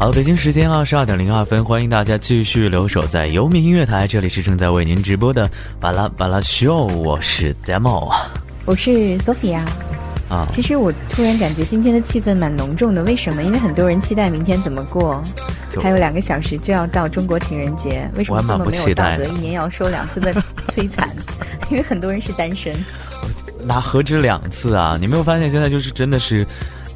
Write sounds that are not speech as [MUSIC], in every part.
好，北京时间二十二点零二分，欢迎大家继续留守在游民音乐台，这里是正在为您直播的巴拉巴拉秀，我是 Demo，我是 Sophia。啊，其实我突然感觉今天的气氛蛮浓重的，为什么？因为很多人期待明天怎么过，还有两个小时就要到中国情人节，为什么这么没有道德？一年要受两次的摧残，[LAUGHS] 因为很多人是单身。那何止两次啊？你没有发现现在就是真的是。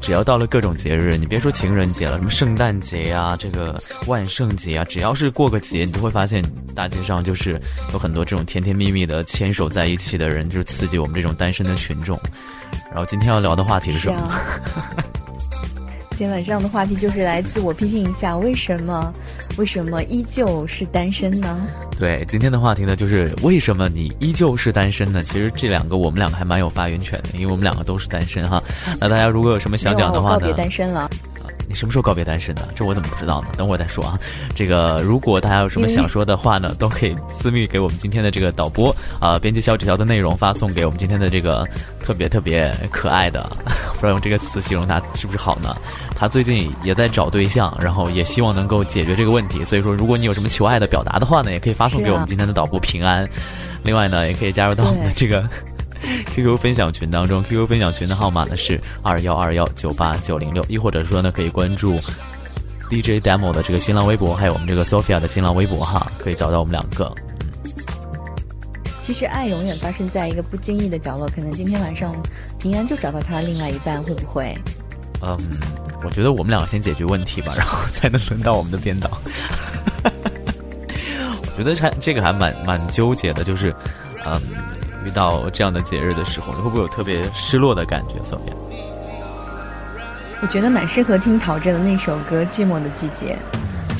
只要到了各种节日，你别说情人节了，什么圣诞节呀，这个万圣节啊，只要是过个节，你就会发现大街上就是有很多这种甜甜蜜蜜的牵手在一起的人，就是刺激我们这种单身的群众。然后今天要聊的话题是什么？今天晚上的话题就是来自我批评一下，为什么为什么依旧是单身呢？对，今天的话题呢，就是为什么你依旧是单身呢？其实这两个我们两个还蛮有发言权的，因为我们两个都是单身哈。那大家如果有什么想讲的话呢？告别单身了。你什么时候告别单身的？这我怎么不知道呢？等会儿再说啊。这个如果大家有什么想说的话呢，都可以私密给我们今天的这个导播啊，编辑小纸条的内容发送给我们今天的这个特别特别可爱的，[LAUGHS] 不知道用这个词形容他是不是好呢？他最近也在找对象，然后也希望能够解决这个问题。所以说，如果你有什么求爱的表达的话呢，也可以发送给我们今天的导播平安。另外呢，也可以加入到我们的这个。[LAUGHS] QQ 分享群当中，QQ 分享群的号码呢是二幺二幺九八九零六，亦或者说呢可以关注 DJ Demo 的这个新浪微博，还有我们这个 Sophia 的新浪微博哈，可以找到我们两个。其实爱永远发生在一个不经意的角落，可能今天晚上平安就找到他另外一半，会不会？嗯，我觉得我们两个先解决问题吧，然后 [LAUGHS] 才能轮到我们的编导。[LAUGHS] 我觉得还这个还蛮蛮纠结的，就是嗯。遇到这样的节日的时候，你会不会有特别失落的感觉怎么样我觉得蛮适合听陶喆的那首歌《寂寞的季节》，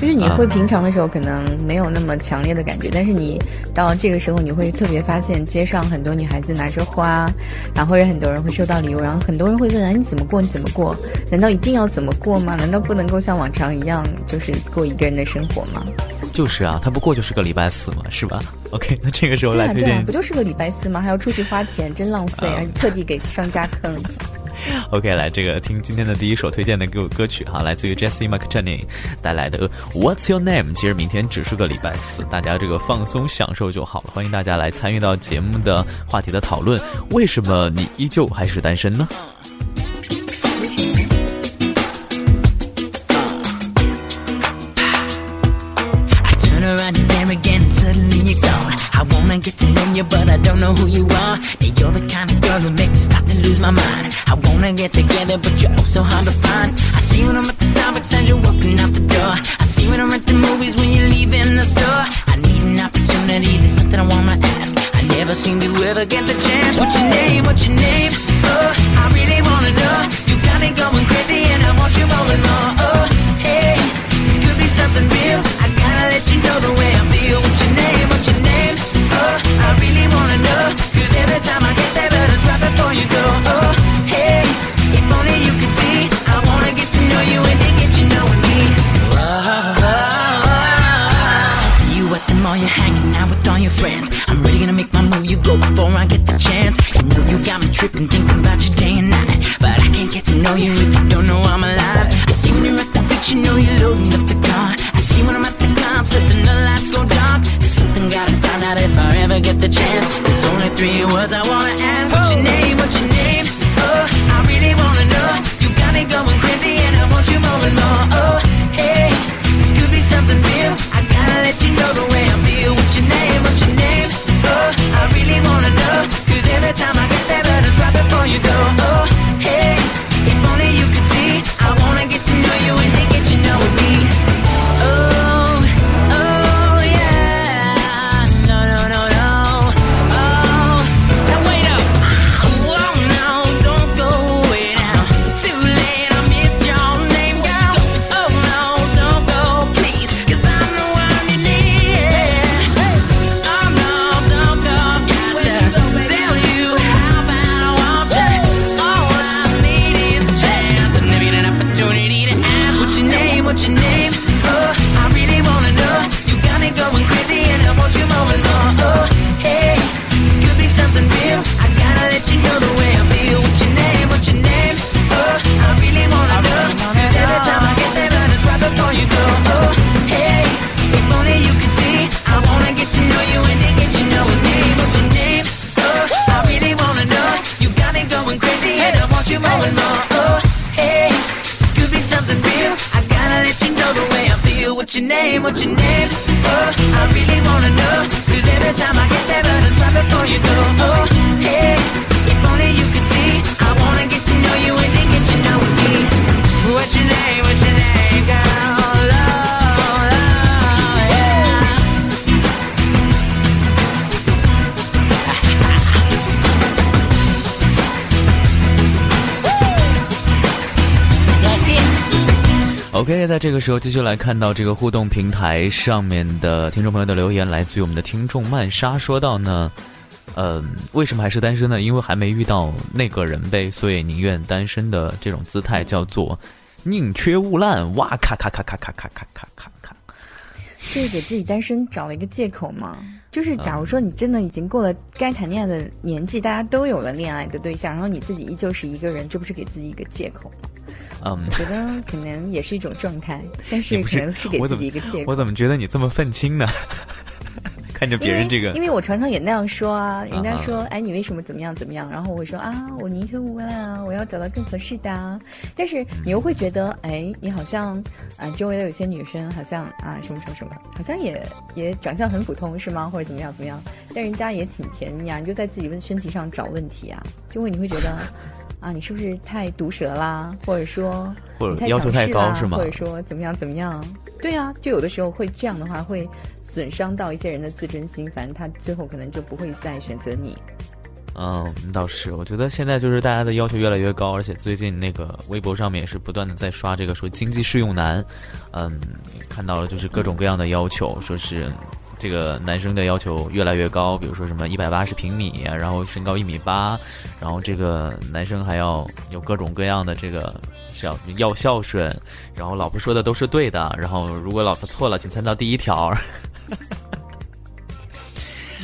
就是你会平常的时候可能没有那么强烈的感觉，但是你到这个时候，你会特别发现街上很多女孩子拿着花，然后或者很多人会收到礼物，然后很多人会问：啊，你怎么过？你怎么过？难道一定要怎么过吗？难道不能够像往常一样，就是过一个人的生活吗？就是啊，他不过就是个礼拜四嘛，是吧？OK，那这个时候来推荐，不就是个礼拜四吗？还要出去花钱，真浪费，而且特地给商家坑。[LAUGHS] OK，来这个听今天的第一首推荐的歌歌曲哈，来自于 Jesse m c j e n n y 带来的 What's Your Name？其实明天只是个礼拜四，大家这个放松享受就好了。欢迎大家来参与到节目的话题的讨论，为什么你依旧还是单身呢 you, but I don't know who you are. You're the kind of girl who make me start to lose my mind. I wanna get together, but you're oh so hard to find. I see when I'm at the Starbucks and you're walking out the door. I see when I'm at the movies when you're leaving the store. I need an opportunity, there's something I wanna ask. I never seem to ever get the chance. What's your name? What's your name? Oh, I really wanna know. You got me going crazy, and I want you more and more. Oh, hey, this could be something real. I gotta let you know the way I feel. What's your name? What's your you go Oh, hey, if only you could see I wanna get to know you and then get you knowing me. See you at the mall, you're hanging out with all your friends. I'm really gonna make my move, you go before I get the chance. You know you got me tripping, thinking about you day and night. But I can't get to know you if you don't know I'm alive. I see when you're at the beach, you know you're loading up the car. I see when I'm at the concert the lights go dark. There's something gotta find out if I ever get the chance. There's only three words I wanna ask. What's your name, what's your name, what's your name? Oh, I really wanna know. Cause every time I hit that button, right before you go. Oh, uh, hey, if only you could see. I wanna get to know you and then get to know me. What's your name, OK，在这个时候继续来看到这个互动平台上面的听众朋友的留言，来自于我们的听众曼莎说到呢，嗯、为什么还是单身呢？因为还没遇到那个人呗，所以宁愿单身的这种姿态叫做宁缺毋滥。哇，咔咔咔咔咔咔咔咔咔咔。这是给自己单身找了一个借口吗？就是假如说你真的已经过了该谈恋爱的年纪，大家都有了恋爱的对象，然后你自己依旧是一个人，这不是给自己一个借口吗？嗯，我觉得可能也是一种状态，但是你可能是给自己一个借口。我怎么觉得你这么愤青呢？[LAUGHS] 看着别人这个因为，因为我常常也那样说啊，人家说，哎，你为什么怎么样怎么样？然后我会说啊，我宁缺毋滥啊，我要找到更合适的啊。但是你又会觉得，哎，你好像啊，周围的有些女生好像啊，什么什么什么，好像也也长相很普通是吗？或者怎么样怎么样？但人家也挺甜蜜啊，你就在自己的身体上找问题啊，就会你会觉得。啊，你是不是太毒舌啦？或者说或者要求太高是吗或者说怎么样怎么样？对啊，就有的时候会这样的话，会损伤到一些人的自尊心，反正他最后可能就不会再选择你。嗯，倒是，我觉得现在就是大家的要求越来越高，而且最近那个微博上面也是不断的在刷这个说经济适用男，嗯，看到了就是各种各样的要求，说是这个男生的要求越来越高，比如说什么一百八十平米，然后身高一米八，然后这个男生还要有各种各样的这个是要要孝顺，然后老婆说的都是对的，然后如果老婆错了，请参照第一条。[LAUGHS]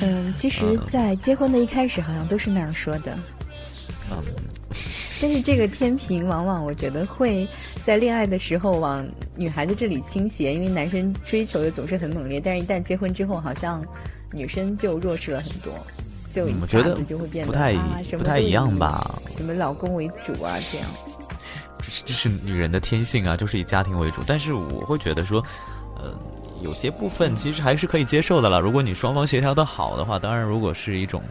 嗯，其实，在结婚的一开始，好像都是那样说的。嗯，但是这个天平往往我觉得会在恋爱的时候往女孩子这里倾斜，因为男生追求的总是很猛烈，但是一旦结婚之后，好像女生就弱势了很多，就觉得子就会变得不太啊什么不太一样吧什么老公为主啊这样。这 [LAUGHS] 是这是女人的天性啊，就是以家庭为主。但是我会觉得说，呃，有些部分其实还是可以接受的了。如果你双方协调的好的话，当然，如果是一种，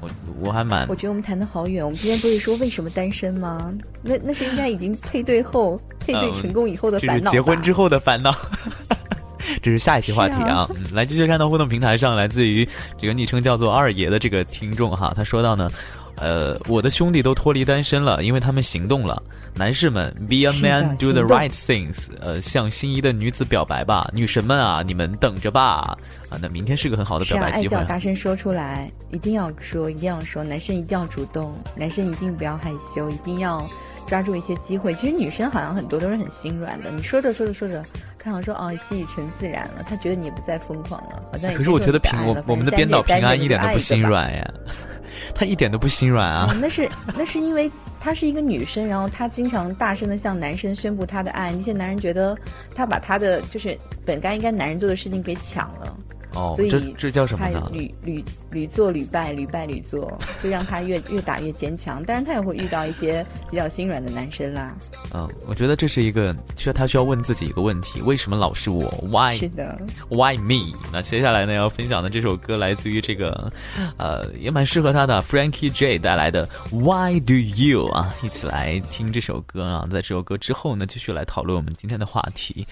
我我还蛮我觉得我们谈的好远。我们今天不是说为什么单身吗？那那是应该已经配对后、配对成功以后的烦恼吧。结婚之后的烦恼。[LAUGHS] 这是下一期话题啊！嗯，来继续看到互动平台上，来自于这个昵称叫做二爷的这个听众哈，他说到呢，呃，我的兄弟都脱离单身了，因为他们行动了。男士们，be a man, [LAUGHS] do the right things，呃，向心仪的女子表白吧，女神们啊，你们等着吧！啊，那明天是个很好的表白机会啊。叫大声说出来，一定要说，一定要说，男生一定要主动，男生一定不要害羞，一定要抓住一些机会。其实女生好像很多都是很心软的，你说着说着说着，看好说哦，习以成自然了，他觉得你不再疯狂了，好像也可是我觉得平我我们的编导平安一点都不心。软呀，[LAUGHS] 他一点都不心软啊哦。那是那是因为她是一个女生，然后她经常大声的向男生宣布她的爱，那些男人觉得她把她的就是本该应该男人做的事情给抢了，哦所，以这这叫什么呢？屡屡屡做屡败，屡败屡做，就让他越越打越坚强。当然，他也会遇到一些比较心软的男生啦。嗯，我觉得这是一个需要他需要问自己一个问题：为什么老是我？Why 是的，Why me？那接下来呢，要分享的这首歌来自于这个，呃，也蛮适合他的 Frankie J 带来的 Why Do You 啊，一起来听这首歌啊。在这首歌之后呢，继续来讨论我们今天的话题：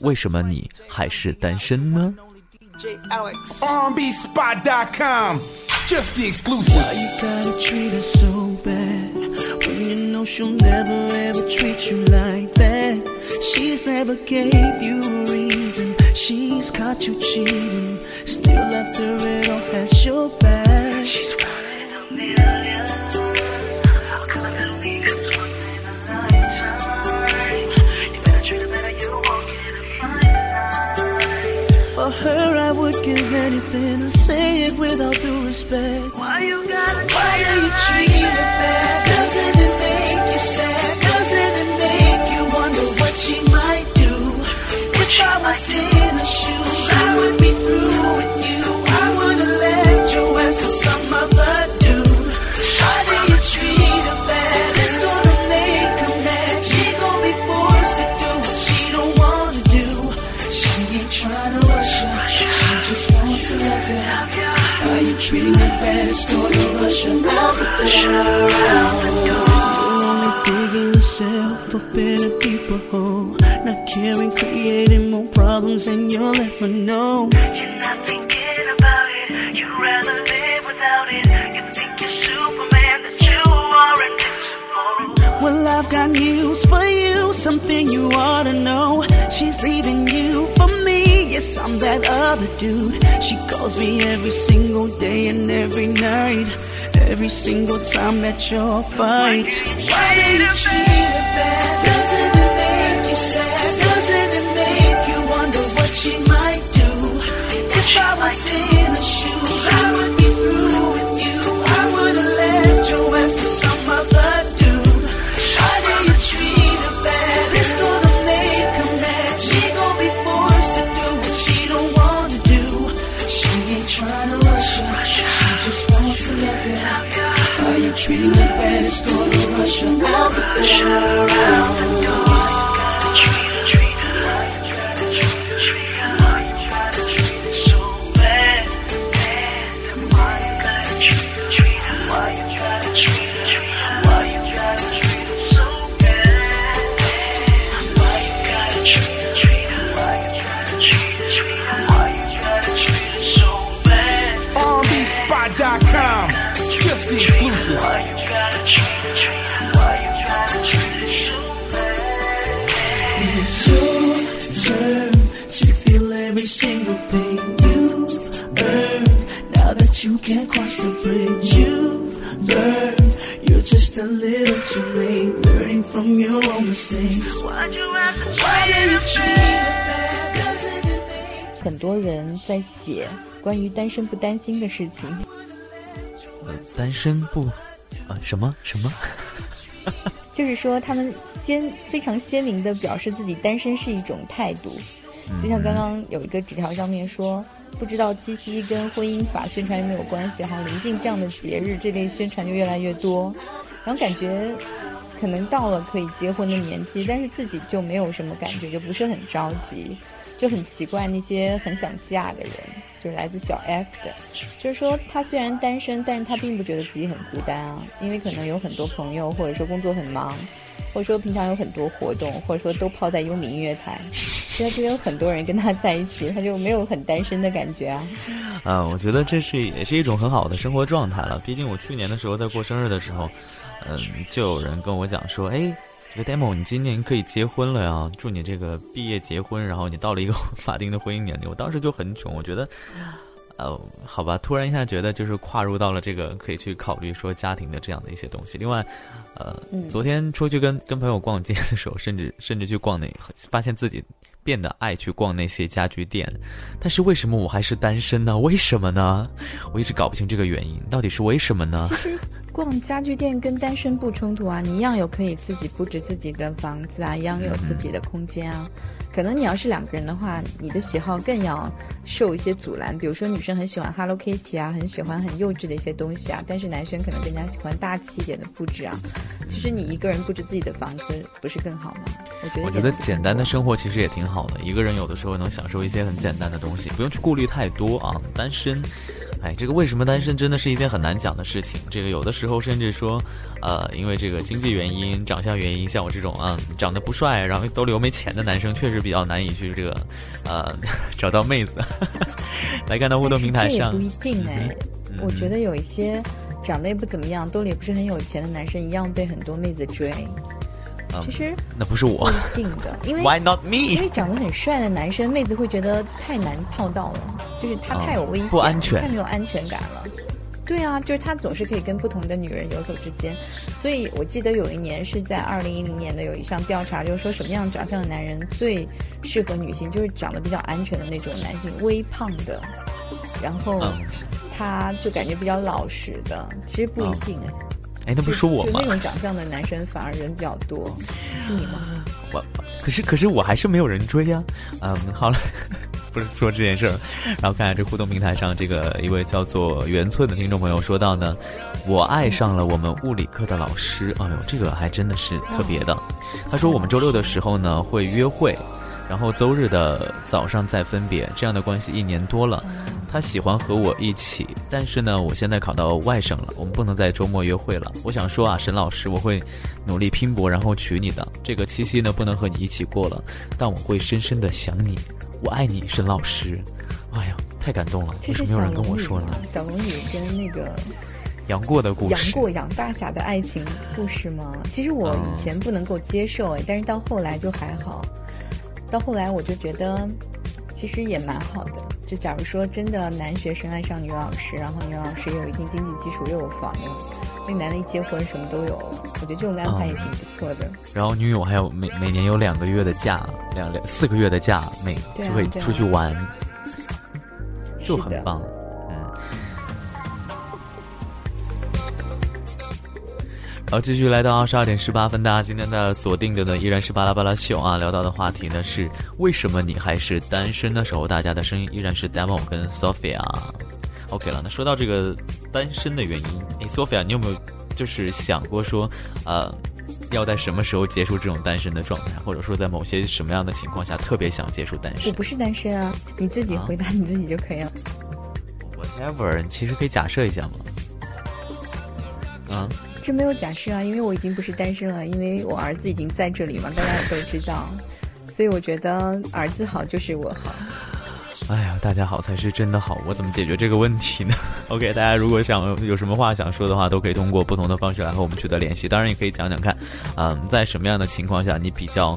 为什么你还是单身呢？RBSpot.com. Just the exclusive. Why You gotta treat her so bad when you know she'll never ever treat you like that. She's never gave you a reason. She's caught you cheating. Still after it all has your back. She's anything to say it without due respect. Why you gotta Why do you treat her bad? Doesn't it make you sad? Doesn't it make you wonder what she might do? If I was in her shoes, I would be through her out the door. Digging yourself up in a deeper hole. Not caring, creating more problems, and you'll never know. You're not thinking about it. You'd rather live without it. You think you're Superman, that you are invincible. Well, I've got news for you, something you ought to know. She's leaving you for me. Yes, I'm that other dude. She calls me every single day and every night. Every single time that you're fight. Why do you treat her bad? Doesn't it make you sad? Doesn't it make you wonder what she might do? If I was in her shoes, I would be through with you. I wouldn't let you ask you look bad, it's gonna rush around, around, around. You can't cross the bridge you've burned, you're just a little too late. Learning from your own mistakes. Why'd you have to Why do you treat 很多人在写关于单身不担心的事情，呃单身不啊什么什么？就是说他们鲜非常鲜明的表示自己单身是一种态度，就像刚刚有一个纸条上面说，不知道七夕跟婚姻法宣传有没有关系哈？临近这样的节日，这类宣传就越来越多，然后感觉可能到了可以结婚的年纪，但是自己就没有什么感觉，就不是很着急，就很奇怪那些很想嫁的人，就是来自小 F 的，就是说他虽然单身，但是他并不觉得自己很孤单啊，因为可能有很多朋友，或者说工作很忙，或者说平常有很多活动，或者说都泡在优米音乐台，所以他这边有很多人跟他在一起，他就没有很单身的感觉啊。啊，我觉得这是也是一种很好的生活状态了。毕竟我去年的时候在过生日的时候，嗯，就有人跟我讲说，哎，这个 demo 你今年可以结婚了呀，祝你这个毕业结婚，然后你到了一个法定的婚姻年龄。我当时就很囧，我觉得，呃，好吧，突然一下觉得就是跨入到了这个可以去考虑说家庭的这样的一些东西。另外，呃，昨天出去跟跟朋友逛街的时候，甚至甚至去逛那，发现自己变得爱去逛那些家居店，但是为什么我还是单身呢？为什么呢？我一直搞不清这个原因，到底是为什么呢？其实逛家具店跟单身不冲突啊，你一样有可以自己布置自己的房子啊，一样有自己的空间啊。可能你要是两个人的话，你的喜好更要受一些阻拦。比如说女生很喜欢 Hello Kitty 啊，很喜欢很幼稚的一些东西啊，但是男生可能更加喜欢大气一点的布置啊。其实你一个人布置自己的房子不是更好吗？我觉得我觉得简单的生活其实也挺好的，一个人有的时候能享受一些很简单的东西，不用去顾虑太多啊。单身，哎，这个为什么单身真的是一件很难讲的事情。这个有的时候甚至说，呃，因为这个经济原因、长相原因，像我这种啊长得不帅，然后兜里又没钱的男生，确实比较难以去这个呃 [LAUGHS] 找到妹子。[LAUGHS] 来看到互动平台上，这也不一定哎，我觉得有一些长得也不怎么样，兜里也不是很有钱的男生，一样被很多妹子追。嗯其实那不是我不一定的，因为，[LAUGHS] Why not me？因为长得很帅的男生，妹子会觉得太难泡到了，就是他太有危险，不安全太没有安全感了。对啊，就是他总是可以跟不同的女人游走之间，所以我记得有一年是在二零一零年的有一项调查，就是说什么样长相的男人最适合女性，就是长得比较安全的那种男性，微胖的，然后嗯他就感觉比较老实的，其实不一定哎。哎，那不是说我吗就那？种长相的男生反而人比较多，是你吗？我可是可是我还是没有人追呀、嗯，好了，[LAUGHS] 不是说这件事儿。然后看看这互动平台上，这个一位叫做圆寸的听众朋友说到呢，我爱上了我们物理课的老师。哎呦，这个还真的是特别的。他说我们周六的时候呢会约会。然后周日的早上再分别，这样的关系一年多了。他喜欢和我一起，但是呢，我现在考到外省了，我们不能在周末约会了。我想说啊，沈老师，我会努力拼搏，然后娶你的。这个七夕呢，不能和你一起过了，但我会深深的想你，我爱你，沈老师。哎呀，太感动了，为什么没有人跟我说呢？小龙女跟那个杨过的故事杨，过杨大侠的爱情故事吗？其实我以前不能够接受哎，但是到后来就还好，到后来我就觉得其实也蛮好的。就假如说真的男学生爱上女老师，然后女老师也有一定经济基础，又有房的，那个男的一结婚什么都有，我觉得这种安排也挺不错的。然后女友还有每每年有两个月的假，两两四个月的假，每啊就可以出去玩，就很棒。嗯。然后继续来到二十二点十八分，大家今天的锁定的呢依然是巴拉巴拉秀啊，聊到的话题呢是为什么你还是单身的时候，大家的声音依然是 Demo 跟 Sophia。OK 了，那说到这个单身的原因，哎 Sophia，你有没有就是想过说，呃，要在什么时候结束这种单身的状态，或者说在某些什么样的情况下特别想结束单身我不是单身啊，[LAUGHS] 你自己回答你自己就可以了。？Whatever，你其实可以假设一下嘛。嗯，这没有假设啊，因为我已经不是单身了，因为我儿子已经在这里嘛，大家也都知道，所以我觉得儿子好就是我好。哎呀，大家好才是真的好，我怎么解决这个问题呢？OK，大家如果想有什么话想说的话，都可以通过不同的方式来和我们取得联系。当然，也可以讲讲看，嗯，在什么样的情况下你比较，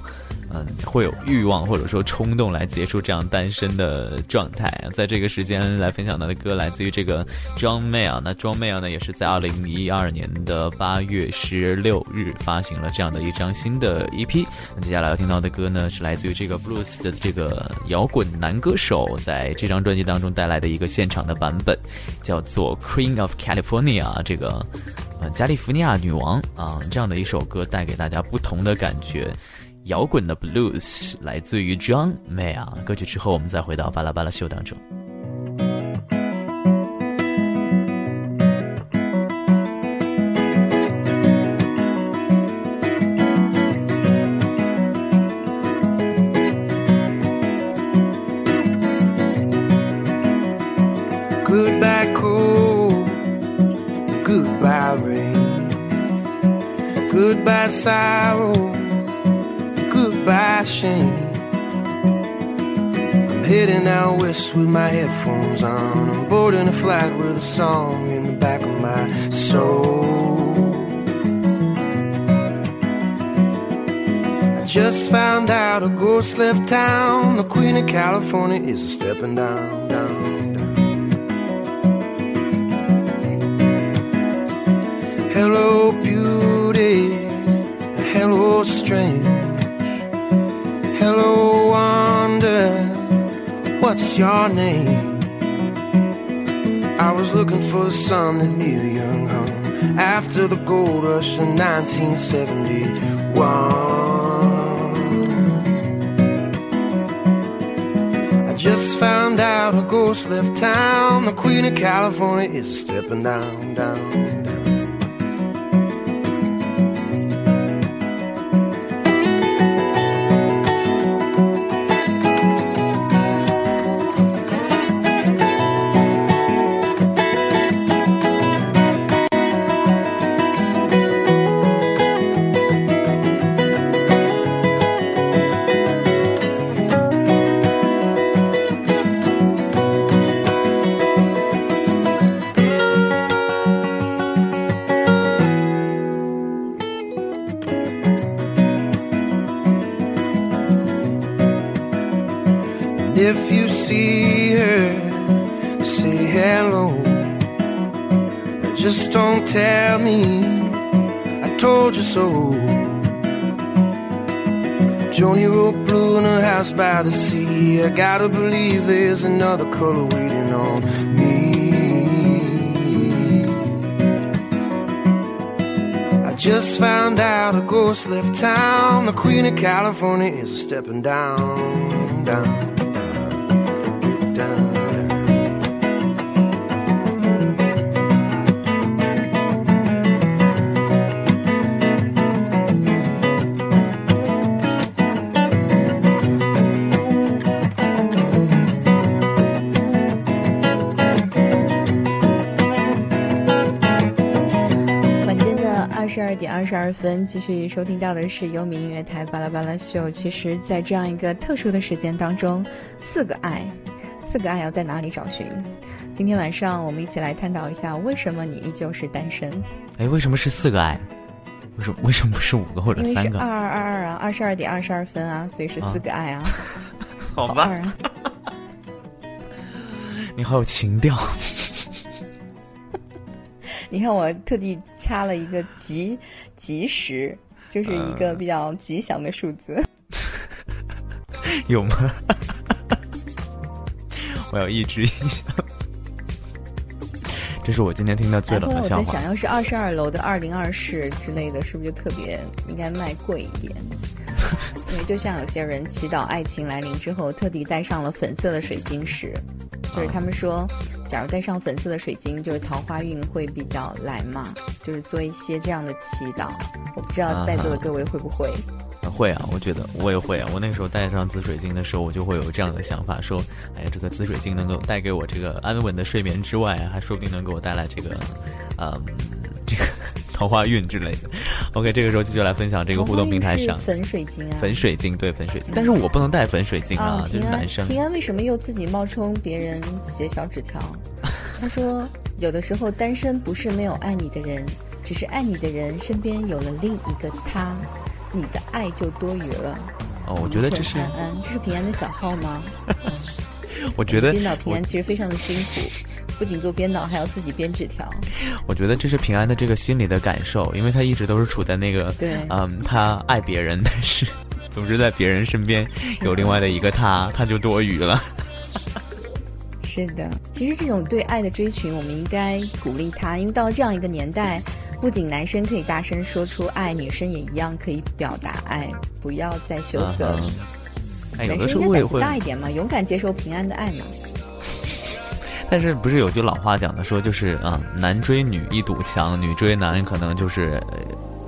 嗯，会有欲望或者说冲动来结束这样单身的状态。在这个时间来分享到的歌来自于这个 John Mayer，那 John Mayer 呢也是在二零一二年的八月十六日发行了这样的一张新的 EP。那接下来要听到的歌呢是来自于这个 Blues 的这个摇滚男歌手在这张专辑当中带来的一个现场的版本，叫做 Queen of California 这个。呃，加利福尼亚女王啊，这样的一首歌带给大家不同的感觉。摇滚的 blues 来自于 John Mayer。歌曲之后，我们再回到巴拉巴拉秀当中。Headphones on. I'm boarding a flight with a song in the back of my soul. I just found out a ghost left town. The Queen of California is a stepping down, down, down. Hello, beauty. Hello, strange. Hello, wonder. What's your name? Was looking for the sun that Neil Young hung after the gold rush in 1971. I just found out a ghost left town. The Queen of California is stepping down, down, I gotta believe there's another color waiting on me. I just found out a ghost left town. The Queen of California is stepping down, down, down, 分，继续收听到的是优米音乐台巴拉巴拉秀。其实，在这样一个特殊的时间当中，四个爱，四个爱要在哪里找寻？今天晚上我们一起来探讨一下，为什么你依旧是单身？哎，为什么是四个爱？为什么为什么不是五个或者三个？二二二二啊，二十二点二十二分啊，所以是四个爱啊。[LAUGHS] 好吧，好啊，[LAUGHS] 你好有情调。[LAUGHS] 你看我特地掐了一个吉吉时，就是一个比较吉祥的数字。[LAUGHS] 有吗？[LAUGHS] 我要抑制一下。这是我今天听到最冷的笑话我在想，。要是二十二楼的二零二室之类的，是不是就特别应该卖贵一点？[LAUGHS] 因为就像有些人祈祷爱情来临之后，特地带上了粉色的水晶石，就是他们说，假如戴上粉色的水晶，就是桃花运会比较来嘛，就是做一些这样的祈祷。我不知道在座的各位会不会？会啊，我觉得我也会啊。我那个时候戴上紫水晶的时候，我就会有这样的想法，说，哎呀，这个紫水晶能够带给我这个安稳的睡眠之外，还说不定能给我带来这个，嗯，这个桃花运之类的。OK，这个时候继续来分享这个互动平台上粉水晶啊，粉水晶，对粉水晶，但是我不能带粉水晶啊，就是男生。平安为什么又自己冒充别人写小纸条？[LAUGHS] 他说，有的时候单身不是没有爱你的人，只是爱你的人身边有了另一个他，你的爱就多余了。哦，我觉得这是，安安，这是平安的小号吗？[LAUGHS] 我觉得编导平安其实非常的辛苦，不仅做编导，还要自己编纸条。我觉得这是平安的这个心理的感受，因为他一直都是处在那个，对嗯，他爱别人，但是 [LAUGHS] 总是在别人身边有另外的一个他，他就多余了。[LAUGHS] 是的，其实这种对爱的追寻，我们应该鼓励他，因为到了这样一个年代，不仅男生可以大声说出爱，女生也一样可以表达爱，不要再羞涩了。哎，有男的时生应该胆子候我也会，大一点嘛，勇敢接受平安的爱嘛。但是不是有句老话讲的说，就是啊、嗯男追女一堵墙，女追男可能就是呃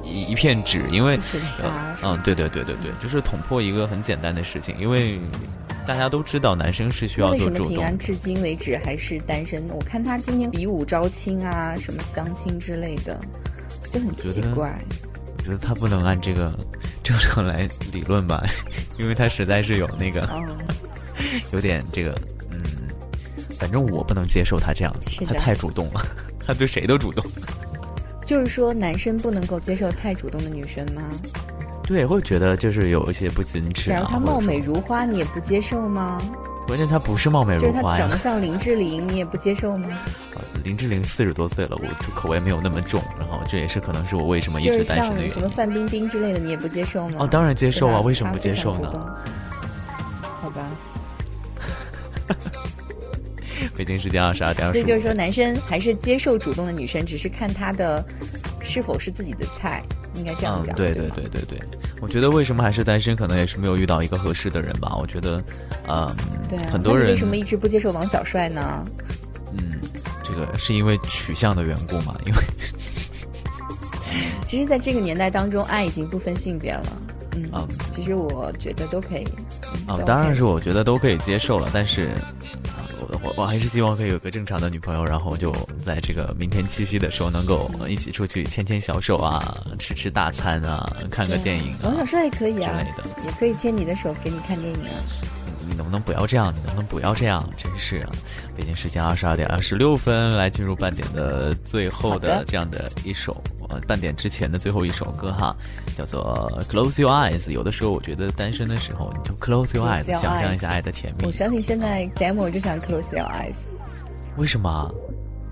一一片纸，因为？嗯，对对对对对，就是捅破一个很简单的事情，因为大家都知道男生是需要为什么做主动平安至今为止还是单身？我看他今天比武招亲啊，什么相亲之类的，就很奇怪。我觉得他不能按这个正常来理论吧，[LAUGHS] 因为他实在是有那个哦，[LAUGHS] 有点这个，正我不能接受他这样他太主动了，[LAUGHS] 他对谁都主动，就是说男生不能够接受太主动的女生吗？对，会觉得就是有一些不矜持啊，假如她貌美如花，你也不接受吗？关键她不是貌美就是她如花呀长得，像林志玲，你也不接受吗？呃 [LAUGHS] 林志玲四十多岁了，我就口味没有那么重，然后这也是可能是我为什么一直单身像的原因。什么范冰冰之类的，你也不接受吗？哦，当然接受啊，为什么不接受呢？好吧，[LAUGHS] 北京时间二十二点所以就是说，男生还是接受主动的女生，只是看她的是否是自己的菜，应该这样嗯，讲。对对对对对，我觉得为什么还是单身，可能也是没有遇到一个合适的人吧。我觉得，嗯，对啊，很多人为什么一直不接受王小帅呢？嗯，这个是因为取向的缘故嘛？因为 [LAUGHS] 其实，在这个年代当中，爱已经不分性别了。嗯，嗯其实我觉得都可以。嗯啊，都当然是我觉得都可以接受了，但是。啊我我我还是希望可以有个正常的女朋友，然后就在这个明天七夕的时候能够一起出去牵牵小手啊，吃吃大餐啊，看个电影啊王小帅也可以啊之类，的。也可以牵你的手给你看电影啊。你能不能不要这样？你能不能不要这样？真是啊！北京时间二十二点二十六分，来进入半点的最后的的这样的一首，呃，半点之前的最后一首歌哈，叫做《Close Your Eyes》。有的时候我觉得单身的时候，你就 Close Your Eyes，想象一下爱的甜蜜我。相信现在 demo 就想 close your eyes。为什么啊？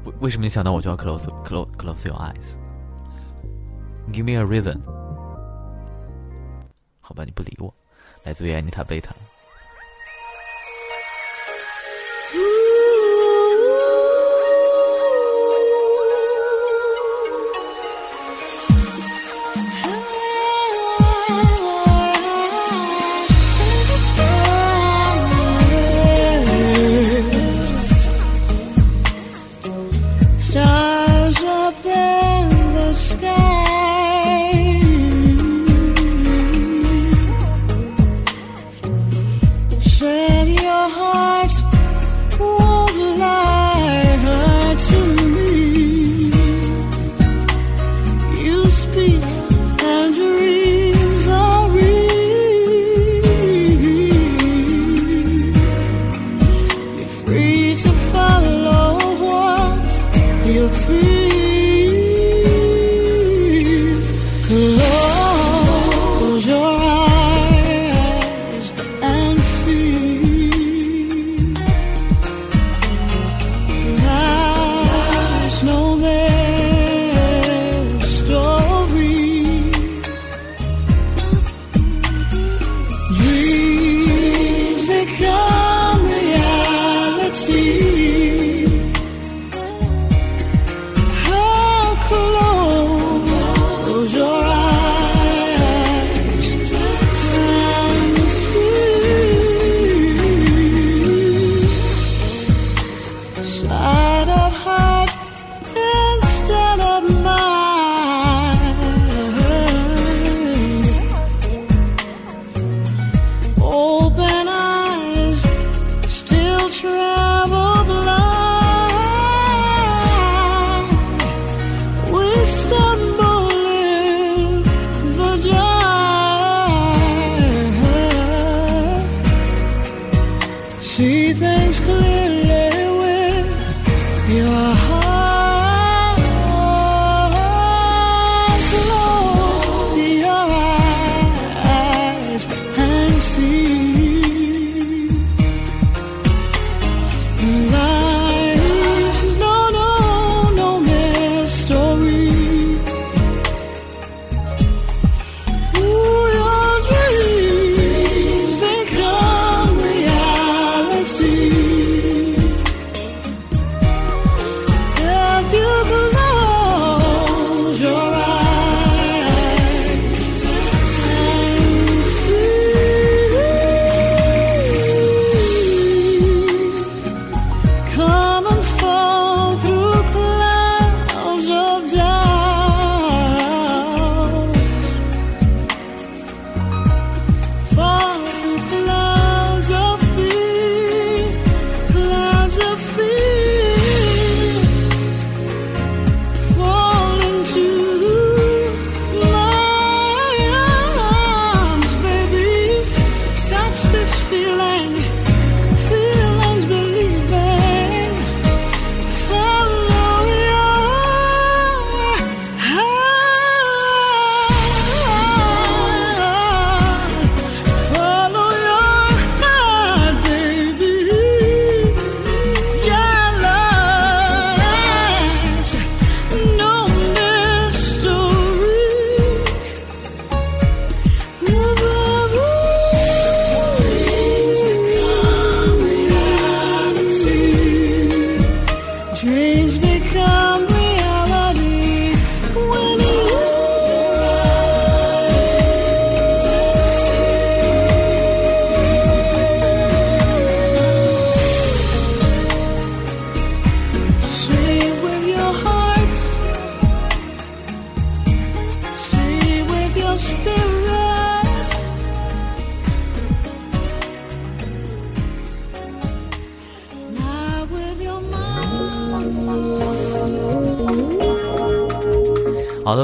为为什么你想到我就要 Close Close Close Your Eyes？Give me a reason。好吧，你不理我。来自于 Anita Beta。Stars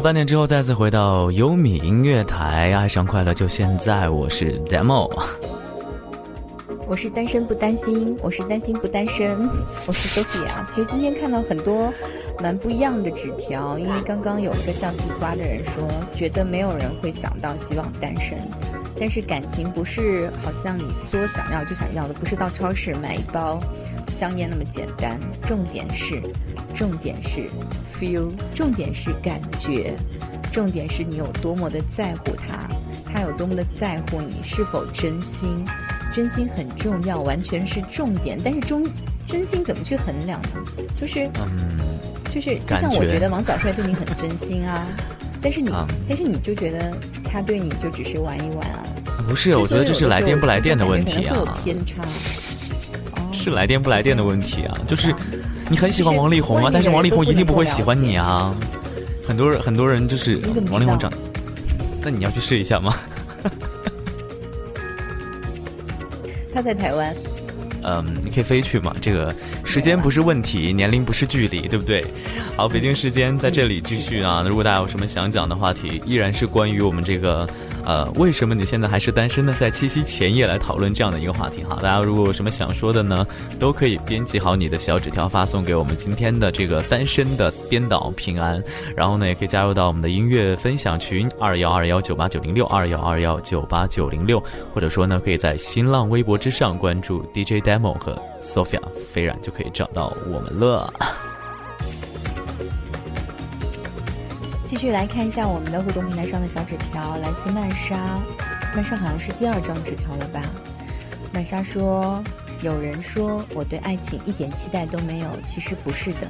半点之后再次回到优米音乐台，爱上快乐就现在，我是 Demo。[LAUGHS] 我是单身不担心，我是担心不单身，我是 Sophia。其实今天看到很多蛮不一样的纸条，因为刚刚有一个叫地瓜的人说，觉得没有人会想到希望单身，但是感情不是好像你说想要就想要的，不是到超市买一包香烟那么简单。重点是，重点是 feel，重点是感觉，重点是你有多么的在乎他，他有多么的在乎你是否真心。真心很重要，完全是重点。但是中真心怎么去衡量呢？就是，嗯，就是，就像我觉得王小帅对你很真心啊，[LAUGHS] 但是你，嗯但是你就觉得他对你就只是玩一玩啊。不是，我觉得这是来电不来电的问题会有啊，偏差。哦，是来电不来电的问题啊，就是你很喜欢王力宏啊，但是王力宏一定不会喜欢你啊。很多人很多人就是王力宏长，那你要去试一下吗？[LAUGHS] 他在台湾，嗯，你可以飞去嘛，这个时间不是问题，年龄不是距离，对不对？好，北京时间在这里继续啊。如果大家有什么想讲的话题，依然是关于我们这个呃，为什么你现在还是单身呢？在七夕前夜来讨论这样的一个话题哈。大家如果有什么想说的呢，都可以编辑好你的小纸条发送给我们今天的这个单身的编导平安，然后呢，也可以加入到我们的音乐分享群二幺二幺九八九零六二幺二幺九八九零六，或者说呢，可以在新浪微博之上关注 DJ Demo 和 Sophia 飞然，就可以找到我们了。继续来看一下我们的互动平台上的小纸条，来自曼莎。曼莎好像是第二张纸条了吧？曼莎说：“有人说我对爱情一点期待都没有，其实不是的，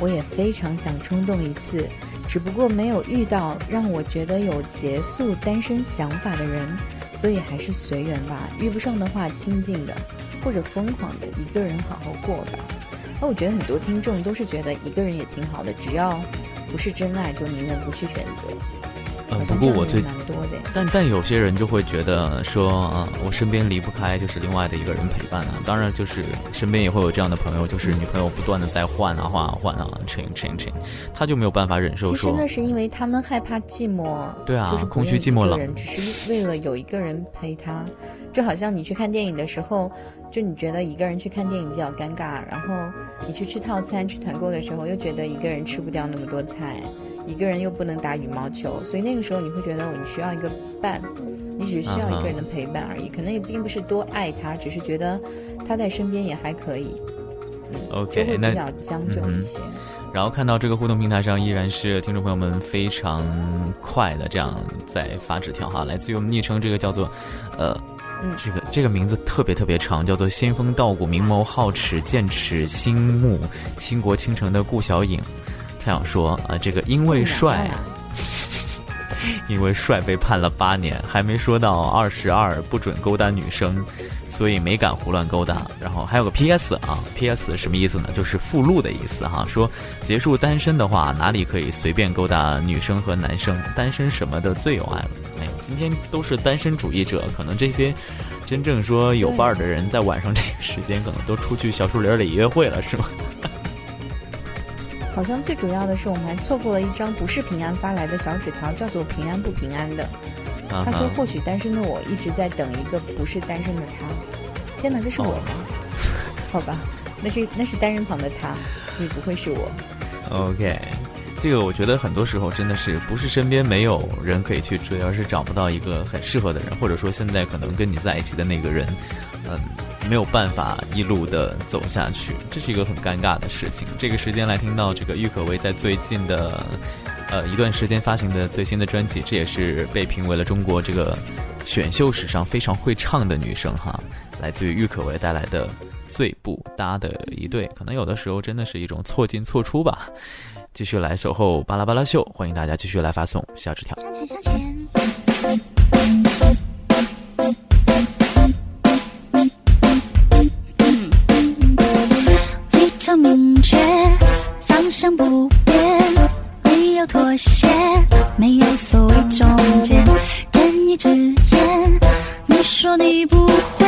我也非常想冲动一次，只不过没有遇到让我觉得有结束单身想法的人，所以还是随缘吧。遇不上的话，静静的或者疯狂的一个人好好过吧。”那我觉得很多听众都是觉得一个人也挺好的，只要不是真爱，就宁愿不去选择。呃，不过我最蛮多的。但但有些人就会觉得说，啊、我身边离不开就是另外的一个人陪伴啊。当然，就是身边也会有这样的朋友，就是女朋友不断的在换啊换啊换啊，change change change，他就没有办法忍受其实说，那是因为他们害怕寂寞，对啊就是空虚寂寞冷人，只是为了有一个人陪他，就好像你去看电影的时候，就你觉得一个人去看电影比较尴尬，然后你去吃套餐、去团购的时候，又觉得一个人吃不掉那么多菜，一个人又不能打羽毛球，所以那个时候你会觉得你需要一个伴，你只是需要一个人的陪伴而已，可能也并不是多爱他，只是觉得他在身边也还可以，嗯 OK，那比较将就一些。然后看到这个互动平台上依然是听众朋友们非常快的这样在发纸条哈，来自于我们昵称这个叫做，呃。嗯这个这个名字特别特别长，叫做“仙风道骨，明眸皓齿，剑齿星目，倾国倾城的顾小影”。他想说啊、这个因为帅，[LAUGHS] 因为帅被判了八年，还没说到二十二不准勾搭女生，所以没敢胡乱勾搭。然后还有个 P.S. 啊，P.S. 什么意思呢？就是附录的意思哈。说结束单身的话，哪里可以随便勾搭女生和男生？单身什么的最有爱了。哎呦，今天都是单身主义者，可能这些真正说有伴儿的人，在晚上这个时间可能都出去小树林里约会了，是吗？好像最主要的是，我们还错过了一张不是平安发来的小纸条，叫做“平安不平安”的。他说：“或许单身的我一直在等一个不是单身的他。”天哪，这是我吗？好吧，那是那是单人旁的他，所以不会是我。OK，这个我觉得很多时候真的是不是身边没有人可以去追，而是找不到一个很适合的人，或者说现在可能跟你在一起的那个人，嗯，没有办法一路的走下去，这是一个很尴尬的事情。这个时间来听到这个郁可唯在最近的呃一段时间发行的最新的专辑，这也是被评为了中国这个选秀史上非常会唱的女生哈，来自于郁可唯带来的。最不搭的一对，可能有的时候真的是一种错进错出吧。继续来守候巴拉巴拉秀，欢迎大家继续来发送小纸条。向前向前。想不变，没有妥协，没有所谓中间，点一支烟，你说你不会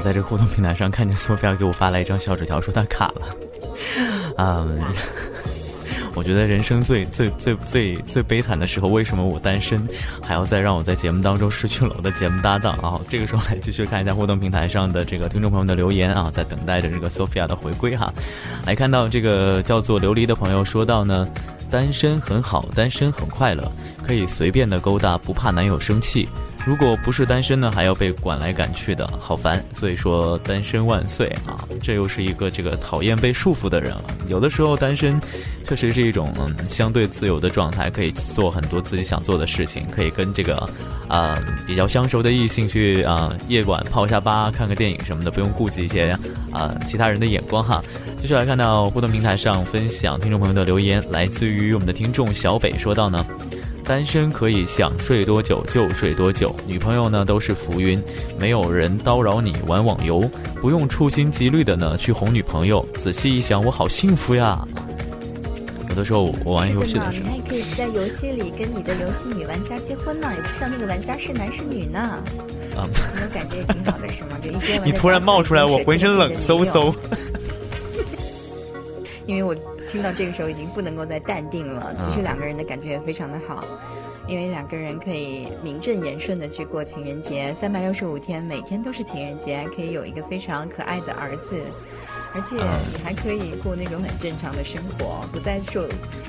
在这个互动平台上看见索菲亚给我发来一张小纸条，说她卡了。嗯，[LAUGHS] 我觉得人生最最最最最悲惨的时候，为什么我单身，还要再让我在节目当中失去了我的节目搭档啊？这个时候来继续看一下互动平台上的这个听众朋友的留言啊，在等待着这个索菲亚的回归哈。来看到这个叫做琉璃的朋友说到呢，单身很好，单身很快乐，可以随便的勾搭，不怕男友生气。如果不是单身呢，还要被管来赶去的，好烦。所以说单身万岁啊！这又是一个这个讨厌被束缚的人了。有的时候单身确实是一种嗯相对自由的状态，可以做很多自己想做的事情，可以跟这个啊、比较相熟的异性去啊、夜晚泡一下吧，看个电影什么的，不用顾及一些啊、其他人的眼光哈。继续来看到互动平台上分享听众朋友的留言，来自于我们的听众小北说到呢。单身可以想睡多久就睡多久，女朋友呢都是浮云，没有人叨扰你玩网游，不用处心积虑的呢去哄女朋友。仔细一想，我好幸福呀！有的时候我玩游戏的时候，你还可以在游戏里跟你的游戏女玩家结婚呢，也不知道那个玩家是男是女呢。啊、感觉也挺好的，是吗？就一边玩 [LAUGHS] 你突然冒出来，我浑身冷飕飕。[LAUGHS] 因为我听到这个时候已经不能够再淡定了。其实两个人的感觉也非常的好，因为两个人可以名正言顺的去过情人节，三百六十五天，每天都是情人节，可以有一个非常可爱的儿子。而且你还可以过那种很正常的生活，不再受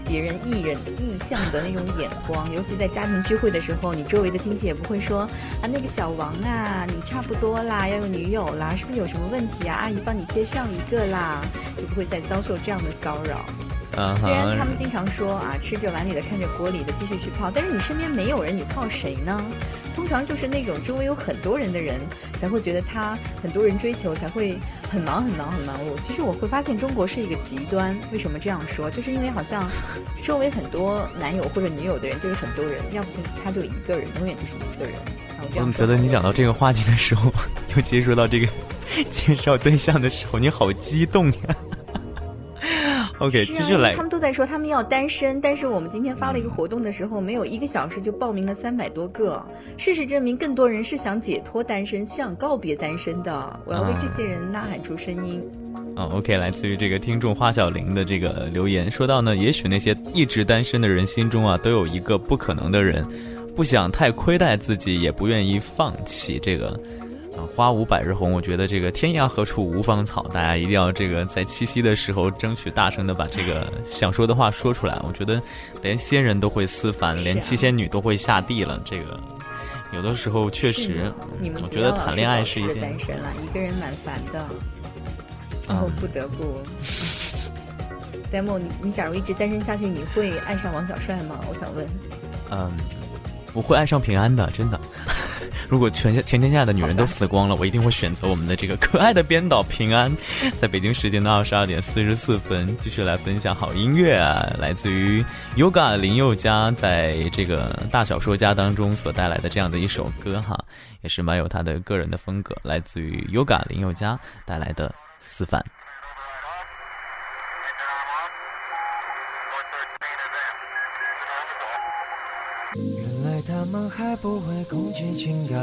别人异人异象的那种眼光。尤其在家庭聚会的时候，你周围的亲戚也不会说啊，那个小王啊，你差不多啦，要有女友啦，是不是有什么问题啊？阿姨帮你介绍一个啦，就不会再遭受这样的骚扰。嗯虽然他，们经常说啊，吃着碗里的看着锅里的，继续去泡，但是你身边没有人，你泡谁呢？通常就是那种周围有很多人的人，才会觉得他很多人追求，才会很忙很忙很忙碌。其实我会发现中国是一个极端，为什么这样说？就是因为好像周围很多男友或者女友的人就是很多人，要不就他就一个人，永远就是一个人。啊我觉得你讲到这个话题的时候，[LAUGHS] 又接触到这个介绍对象的时候，你好激动呀。OK，是啊继续来他们都在说他们要单身，但是我们今天发了一个活动的时候，没有一个小时就报名了三百多个。事实证明，更多人是想解脱单身，想告别单身的。我要为这些人呐喊出声音。嗯，OK，来自于这个听众花小玲的这个留言，说到呢，也许那些一直单身的人心中啊，都有一个不可能的人，不想太亏待自己，也不愿意放弃这个。啊，花无百日红，我觉得这个天涯何处无芳草，大家一定要这个在七夕的时候争取大声的把这个想说的话说出来。我觉得连仙人都会思凡，连七仙女都会下地了。这个有的时候确实，你们我觉得谈恋爱是一件单身了，一个人蛮烦的，最后嗯不得不。demo，你你假如一直单身下去，你会爱上王小帅吗？我想问。嗯，我会爱上平安的，真的。[LAUGHS] 如果全下全天下的女人都死光了，我一定会选择我们的这个可爱的编导平安。在北京时间的二十二点四十四分，继续来分享好音乐啊，来自于 Yoga 林宥嘉在这个大小说家当中所带来的这样的一首歌哈，也是蛮有他的个人的风格，来自于 Yoga 林宥嘉带来的《思凡》。他们还不会控制情感，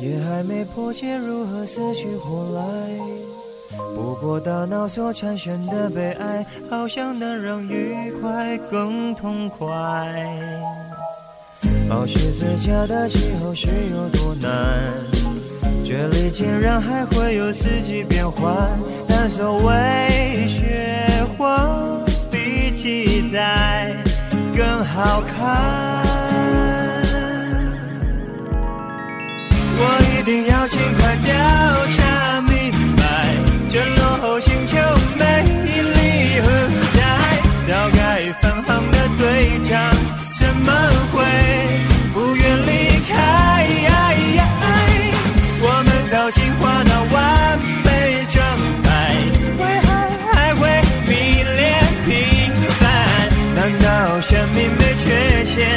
也还没破解如何死去活来。不过大脑所产生的悲哀，好像能让愉快更痛快。保持最佳的气候是有多难？这里竟然还会有四季变换，但所谓雪花比记载更好看。我一定要尽快调查明白这落后星球魅力何在早该返航的队长怎么会不愿离开我们早进化到完美状态为何还会迷恋平凡难道生命没缺陷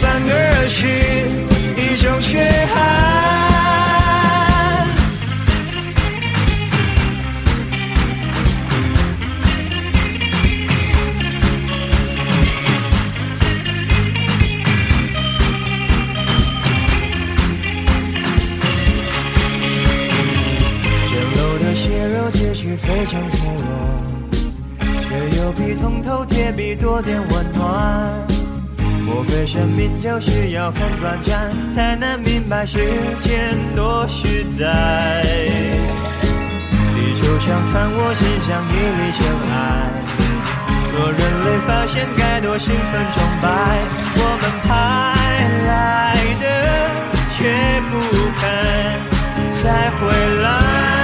反而是一种缺憾？血肉结局非常脆弱却又比铜头铁臂多点温暖。莫非生命就是要很短暂才能明白时间多实在？地球上看我心像一粒尘埃若人类发现该多兴奋崇拜我们派来的却不肯再回来。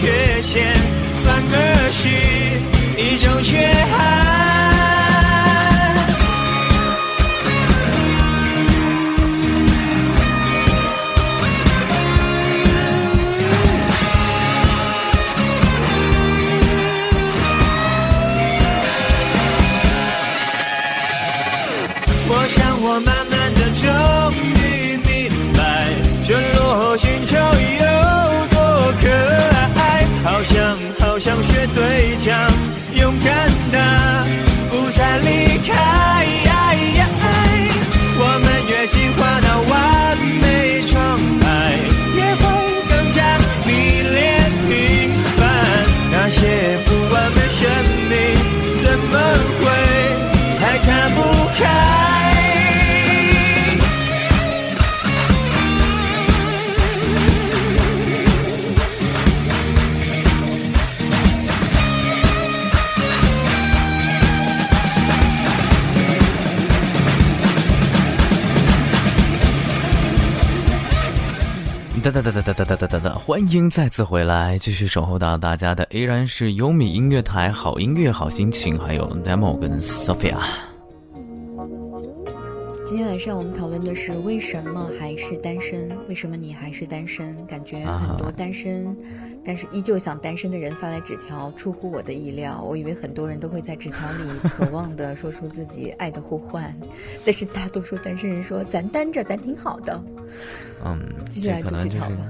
缺陷，反而是一种缺憾？离开。我们越进化到完美状态，也会更加迷恋平凡。那些不完美生命，怎么会还看不开？哒哒哒哒哒哒哒哒！欢迎再次回来，继续守候到大家的依然是优米音乐台，好音乐好心情，还有 Demo 跟 Sophia。今天晚上我们讨论的是为什么还是单身？为什么你还是单身？感觉很多单身，但是依旧想单身的人发来纸条，出乎我的意料。我以为很多人都会在纸条里 [LAUGHS] 渴望的说出自己爱的呼唤，但是大多数单身人说咱单着，咱挺好的。嗯，继续来读纸条吧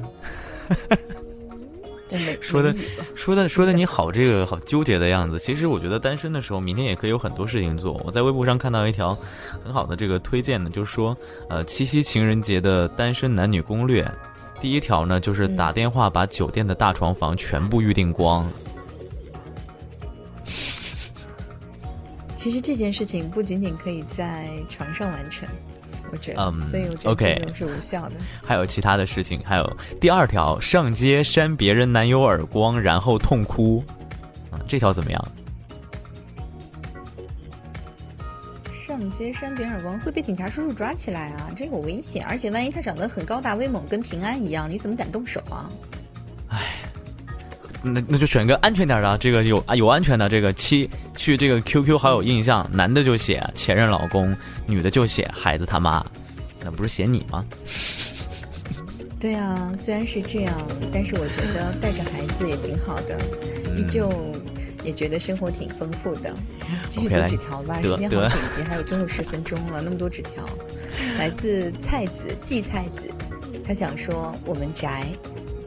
说的说的说的你好，这个好纠结的样子。其实我觉得单身的时候，明天也可以有很多事情做。我在微博上看到一条很好的这个推荐呢，就是说，呃，七夕情人节的单身男女攻略。第一条呢，就是打电话把酒店的大床房全部预定光。[LAUGHS] 其实这件事情不仅仅可以在床上完成，我觉得，嗯所以我觉得 OK 这个是无效的。还有其他的事情，还有第二条，上街扇别人男友耳光，然后痛哭。嗯，这条怎么样？上街扇别人耳光会被警察叔叔抓起来啊，这有危险！而且万一他长得很高大威猛，跟平安一样，你怎么敢动手啊？那那就选个安全点的啊，这个有啊有安全的这个七去这个 QQ 好友印象，男的就写前任老公，女的就写孩子他妈，那不是写你吗？[LAUGHS] 对啊，虽然是这样，但是我觉得带着孩子也挺好的，嗯依旧也觉得生活挺丰富的。继续读纸条吧，时间好紧急，还有最后十分钟了，那么多纸条，来自菜子季菜子，他想说我们宅，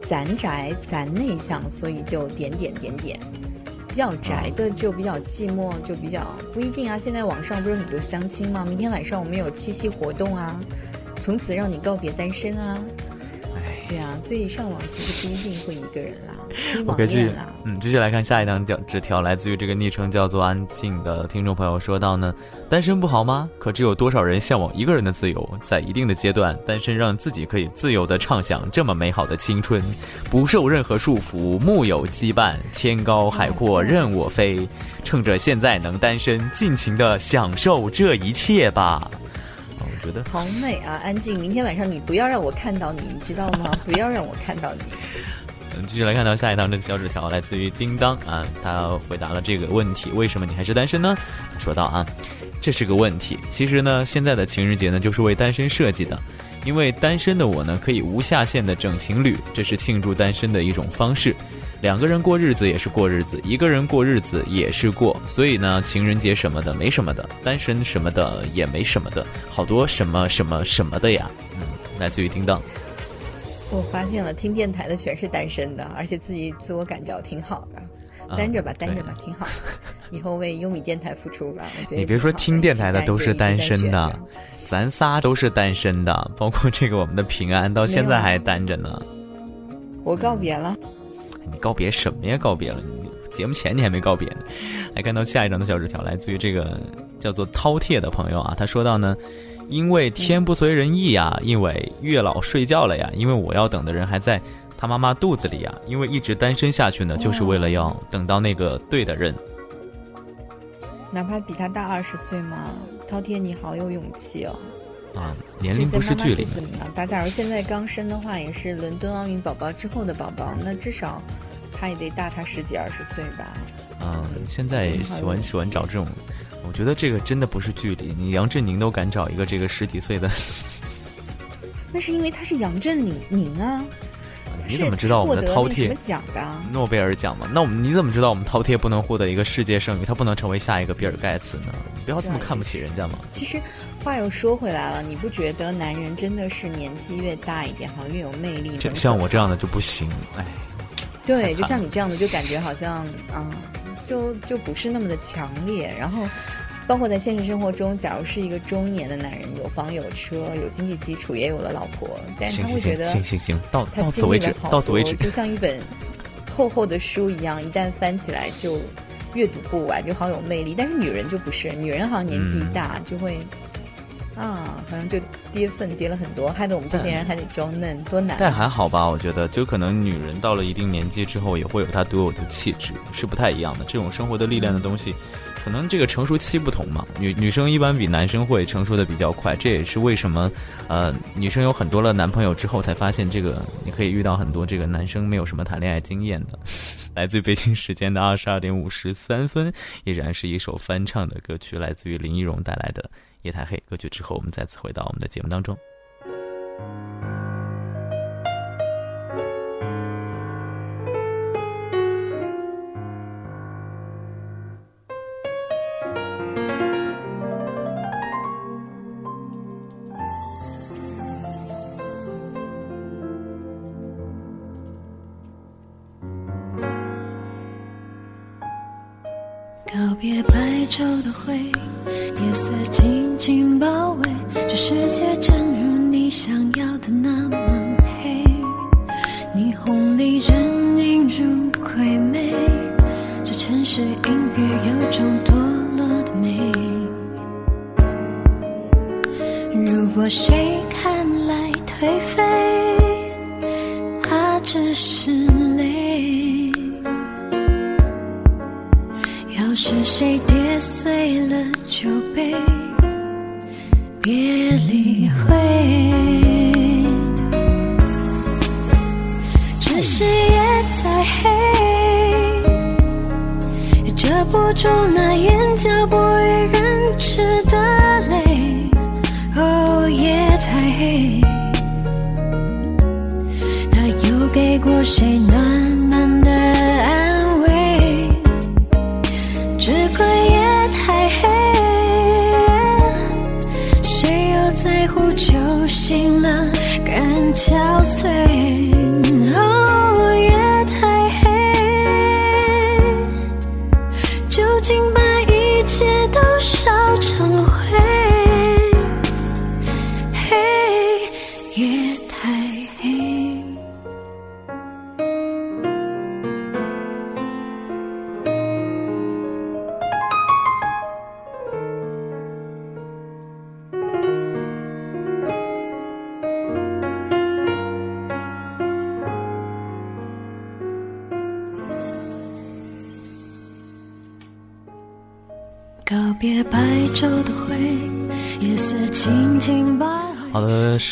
咱宅咱内向，所以就点点点点。比较宅的就比较寂寞，就比较不一定啊。现在网上不是很多相亲吗？明天晚上我们有七夕活动啊，从此让你告别单身啊。对啊，所以上网其实不一定会一个人啦，[LAUGHS] 我可以继续啦。嗯，继续来看下一张纸条，来自于这个昵称叫做安静的听众朋友说到呢，单身不好吗？可只有多少人向往一个人的自由？在一定的阶段，单身让自己可以自由的畅想这么美好的青春，不受任何束缚，木有羁绊，天高海阔任我飞。趁着现在能单身，尽情的享受这一切吧。哦我觉得好美啊，安静！明天晚上你不要让我看到你，你知道吗？不要让我看到你。[LAUGHS] 嗯，继续来看到下一张这个小纸条，来自于叮当啊，他回答了这个问题：为什么你还是单身呢？他说到啊，这是个问题。其实呢，现在的情人节呢，就是为单身设计的，因为单身的我呢，可以无下限的整情侣，这是庆祝单身的一种方式。两个人过日子也是过日子，一个人过日子也是过。所以呢，情人节什么的没什么的，单身什么的也没什么的，好多什么什么什么的呀。嗯，来自于叮当。我发现了，听电台的全是单身的，而且自己自我感觉挺好的。单着吧，对单着吧，挺好。以后为优米电台付出吧，我觉得你别说听电台的都是单身的咱仨都是单身的，包括这个我们的平安到现在还单着呢。我告别了，你告别什么呀？告别了，你节目前你还没告别呢。来看到下一张的小纸条，来自于这个叫做饕餮的朋友啊，他说到呢，因为天不随人意呀，因为月老睡觉了呀，因为我要等的人还在他妈妈肚子里呀，因为一直单身下去呢，就是为了要等到那个对的人。哪怕比他大二十岁嘛。饕餮，你好有勇气哦。啊，年龄不是距离这在妈妈肚子里嘛？他假如现在刚生的话，也是伦敦奥运宝宝之后的宝宝，那至少他也得大他十几二十岁吧。嗯，现在喜欢喜欢找这种，我觉得这个真的不是距离。你杨振宁都敢找一个这个十几岁的，[LAUGHS] 那是因为他是杨振宁宁啊。你怎么知道我们的饕餮获得了那什么奖的啊？诺贝尔奖嘛？那我们你怎么知道我们饕餮不能获得一个世界盛誉？他不能成为下一个比尔盖茨呢？你不要这么看不起人家嘛！其实话又说回来了，你不觉得男人真的是年纪越大一点，好像越有魅力？吗像我这样的就不行，哎，对，就像你这样的，就感觉好像啊、就就不是那么的强烈。然后，包括在现实生活中，假如是一个中年的男人，有房有车，有经济基础，也有了老婆，但是他会觉得行行行，到他到此为止到此为止。就像一本厚厚的书一样，一旦翻起来就阅读不完，就好有魅力。但是女人就不是，女人好像年纪一大、就会啊，反正就跌份跌了很多，害得我们这些人还得装嫩，多难。但还好吧，我觉得就可能女人到了一定年纪之后，也会有她独有的气质，是不太一样的。这种生活的历练的东西，可能这个成熟期不同嘛。女女生一般比男生会成熟的比较快，这也是为什么，呃，女生有很多了男朋友之后，才发现这个你可以遇到很多这个男生没有什么谈恋爱经验的。来自于北京时间的二十二点五十三分，依然是一首翻唱的歌曲，来自于林依荣带来的《夜太黑》歌曲。之后，我们再次回到我们的节目当中。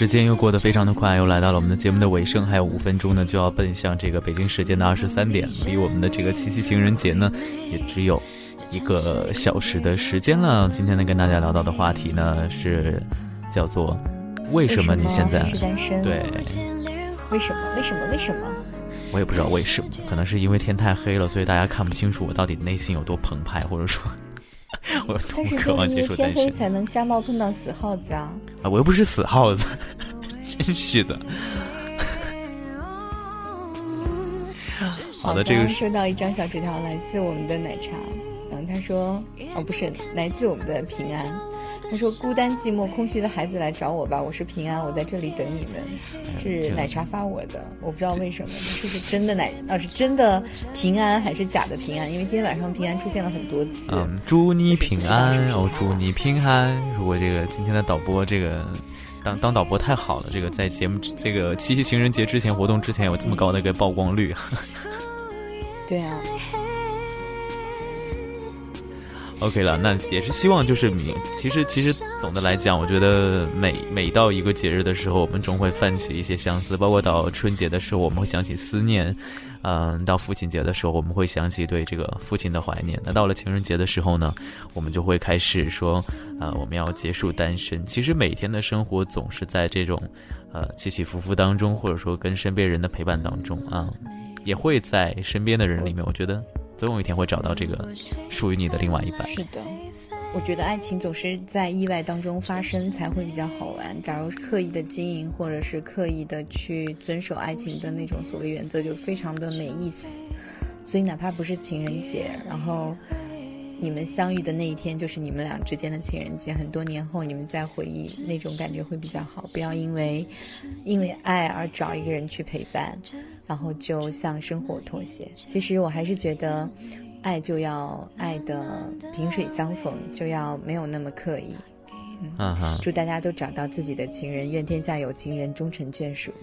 时间又过得非常的快，又来到了我们的节目的尾声，还有五分钟呢，就要奔向这个北京时间的二十三点，离我们的这个七夕情人节呢，也只有一个小时的时间了。今天呢，跟大家聊到的话题呢是叫做为什么你现在是单身？对为什么？为什么？为什么？我也不知道为什么，可能是因为天太黑了，所以大家看不清楚我到底内心有多澎湃，或者说 [LAUGHS] 我多但是渴望结束单身黑才能瞎猫碰到死耗子啊！啊！我又不是死耗子，[LAUGHS] 真是的。好的，这个收到一张小纸条，来自我们的奶茶。嗯，他说，哦，不是，来自我们的平安。他说：“孤单寂寞空虚的孩子来找我吧，我是平安，我在这里等你们。”是奶茶发我的，我不知道为什么，是不是真的奶啊？是真的平安还是假的平安？因为今天晚上平安出现了很多次。嗯，祝你平安哦，祝你平安。如果这个今天的导播这个当当导播太好了，这个在节目这个七夕情人节之前活动之前有这么高的一个曝光率。[LAUGHS] 对啊，OK 了，那也是希望就是明，其实其实总的来讲，我觉得每每到一个节日的时候，我们总会泛起一些相思，包括到春节的时候，我们会想起思念，嗯，到父亲节的时候，我们会想起对这个父亲的怀念。那到了情人节的时候呢，我们就会开始说，呃，我们要结束单身。其实每天的生活总是在这种，呃，起起伏伏当中，或者说跟身边人的陪伴当中啊，也会在身边的人里面，我觉得总有一天会找到这个属于你的另外一半。是的。我觉得爱情总是在意外当中发生才会比较好玩。假如刻意的经营，或者是刻意的去遵守爱情的那种所谓原则，就非常的没意思。所以哪怕不是情人节，然后你们相遇的那一天就是你们俩之间的情人节，很多年后你们再回忆，那种感觉会比较好。不要因为因为爱而找一个人去陪伴，然后就向生活妥协。其实我还是觉得。爱就要爱的萍水相逢，就要没有那么刻意。嗯哈，祝大家都找到自己的情人，愿天下有情人终成眷属。[LAUGHS]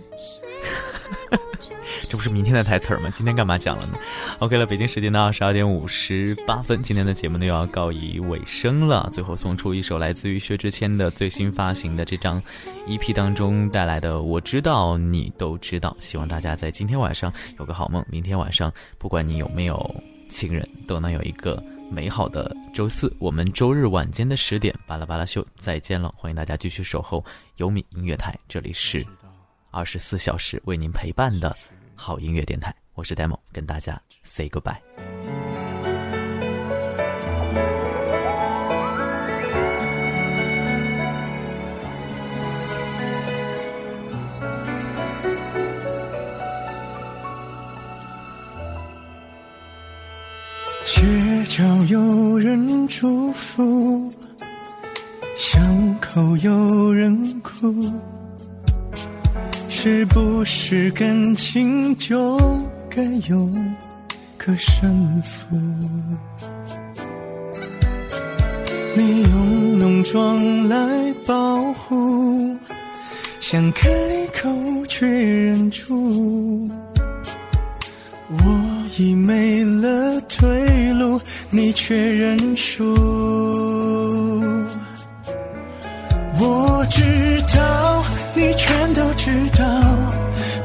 这不是明天的台词儿吗？今天干嘛讲了呢？OK 了，北京时间的二十二点五十八分，今天的节目呢又要告以尾声了。最后送出一首来自于薛之谦的最新发行的这张 EP 当中带来的《我知道你都知道》，希望大家在今天晚上有个好梦，明天晚上不管你有没有情人，都能有一个美好的周四。我们周日晚间的十点，巴拉巴拉秀再见了，欢迎大家继续守候优米音乐台，这里是二十四小时为您陪伴的好音乐电台，我是 Demo，跟大家 say goodbye。有人祝福，巷口有人哭，是不是感情就该有个胜负？你用浓妆来保护，想开口却忍住。我已没了退路，你却认输。我知道，你全都知道，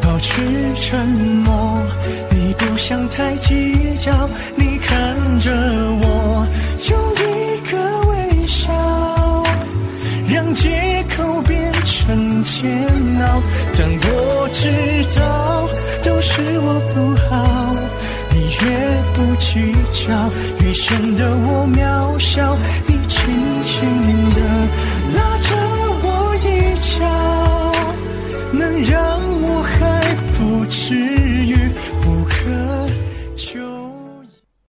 保持沉默。你不想太计较，你看着我，用一个微笑，让借口变成煎熬。但我知道，都是我。不计较，越显得我渺小。你轻轻的拉着我一角，能让我还不知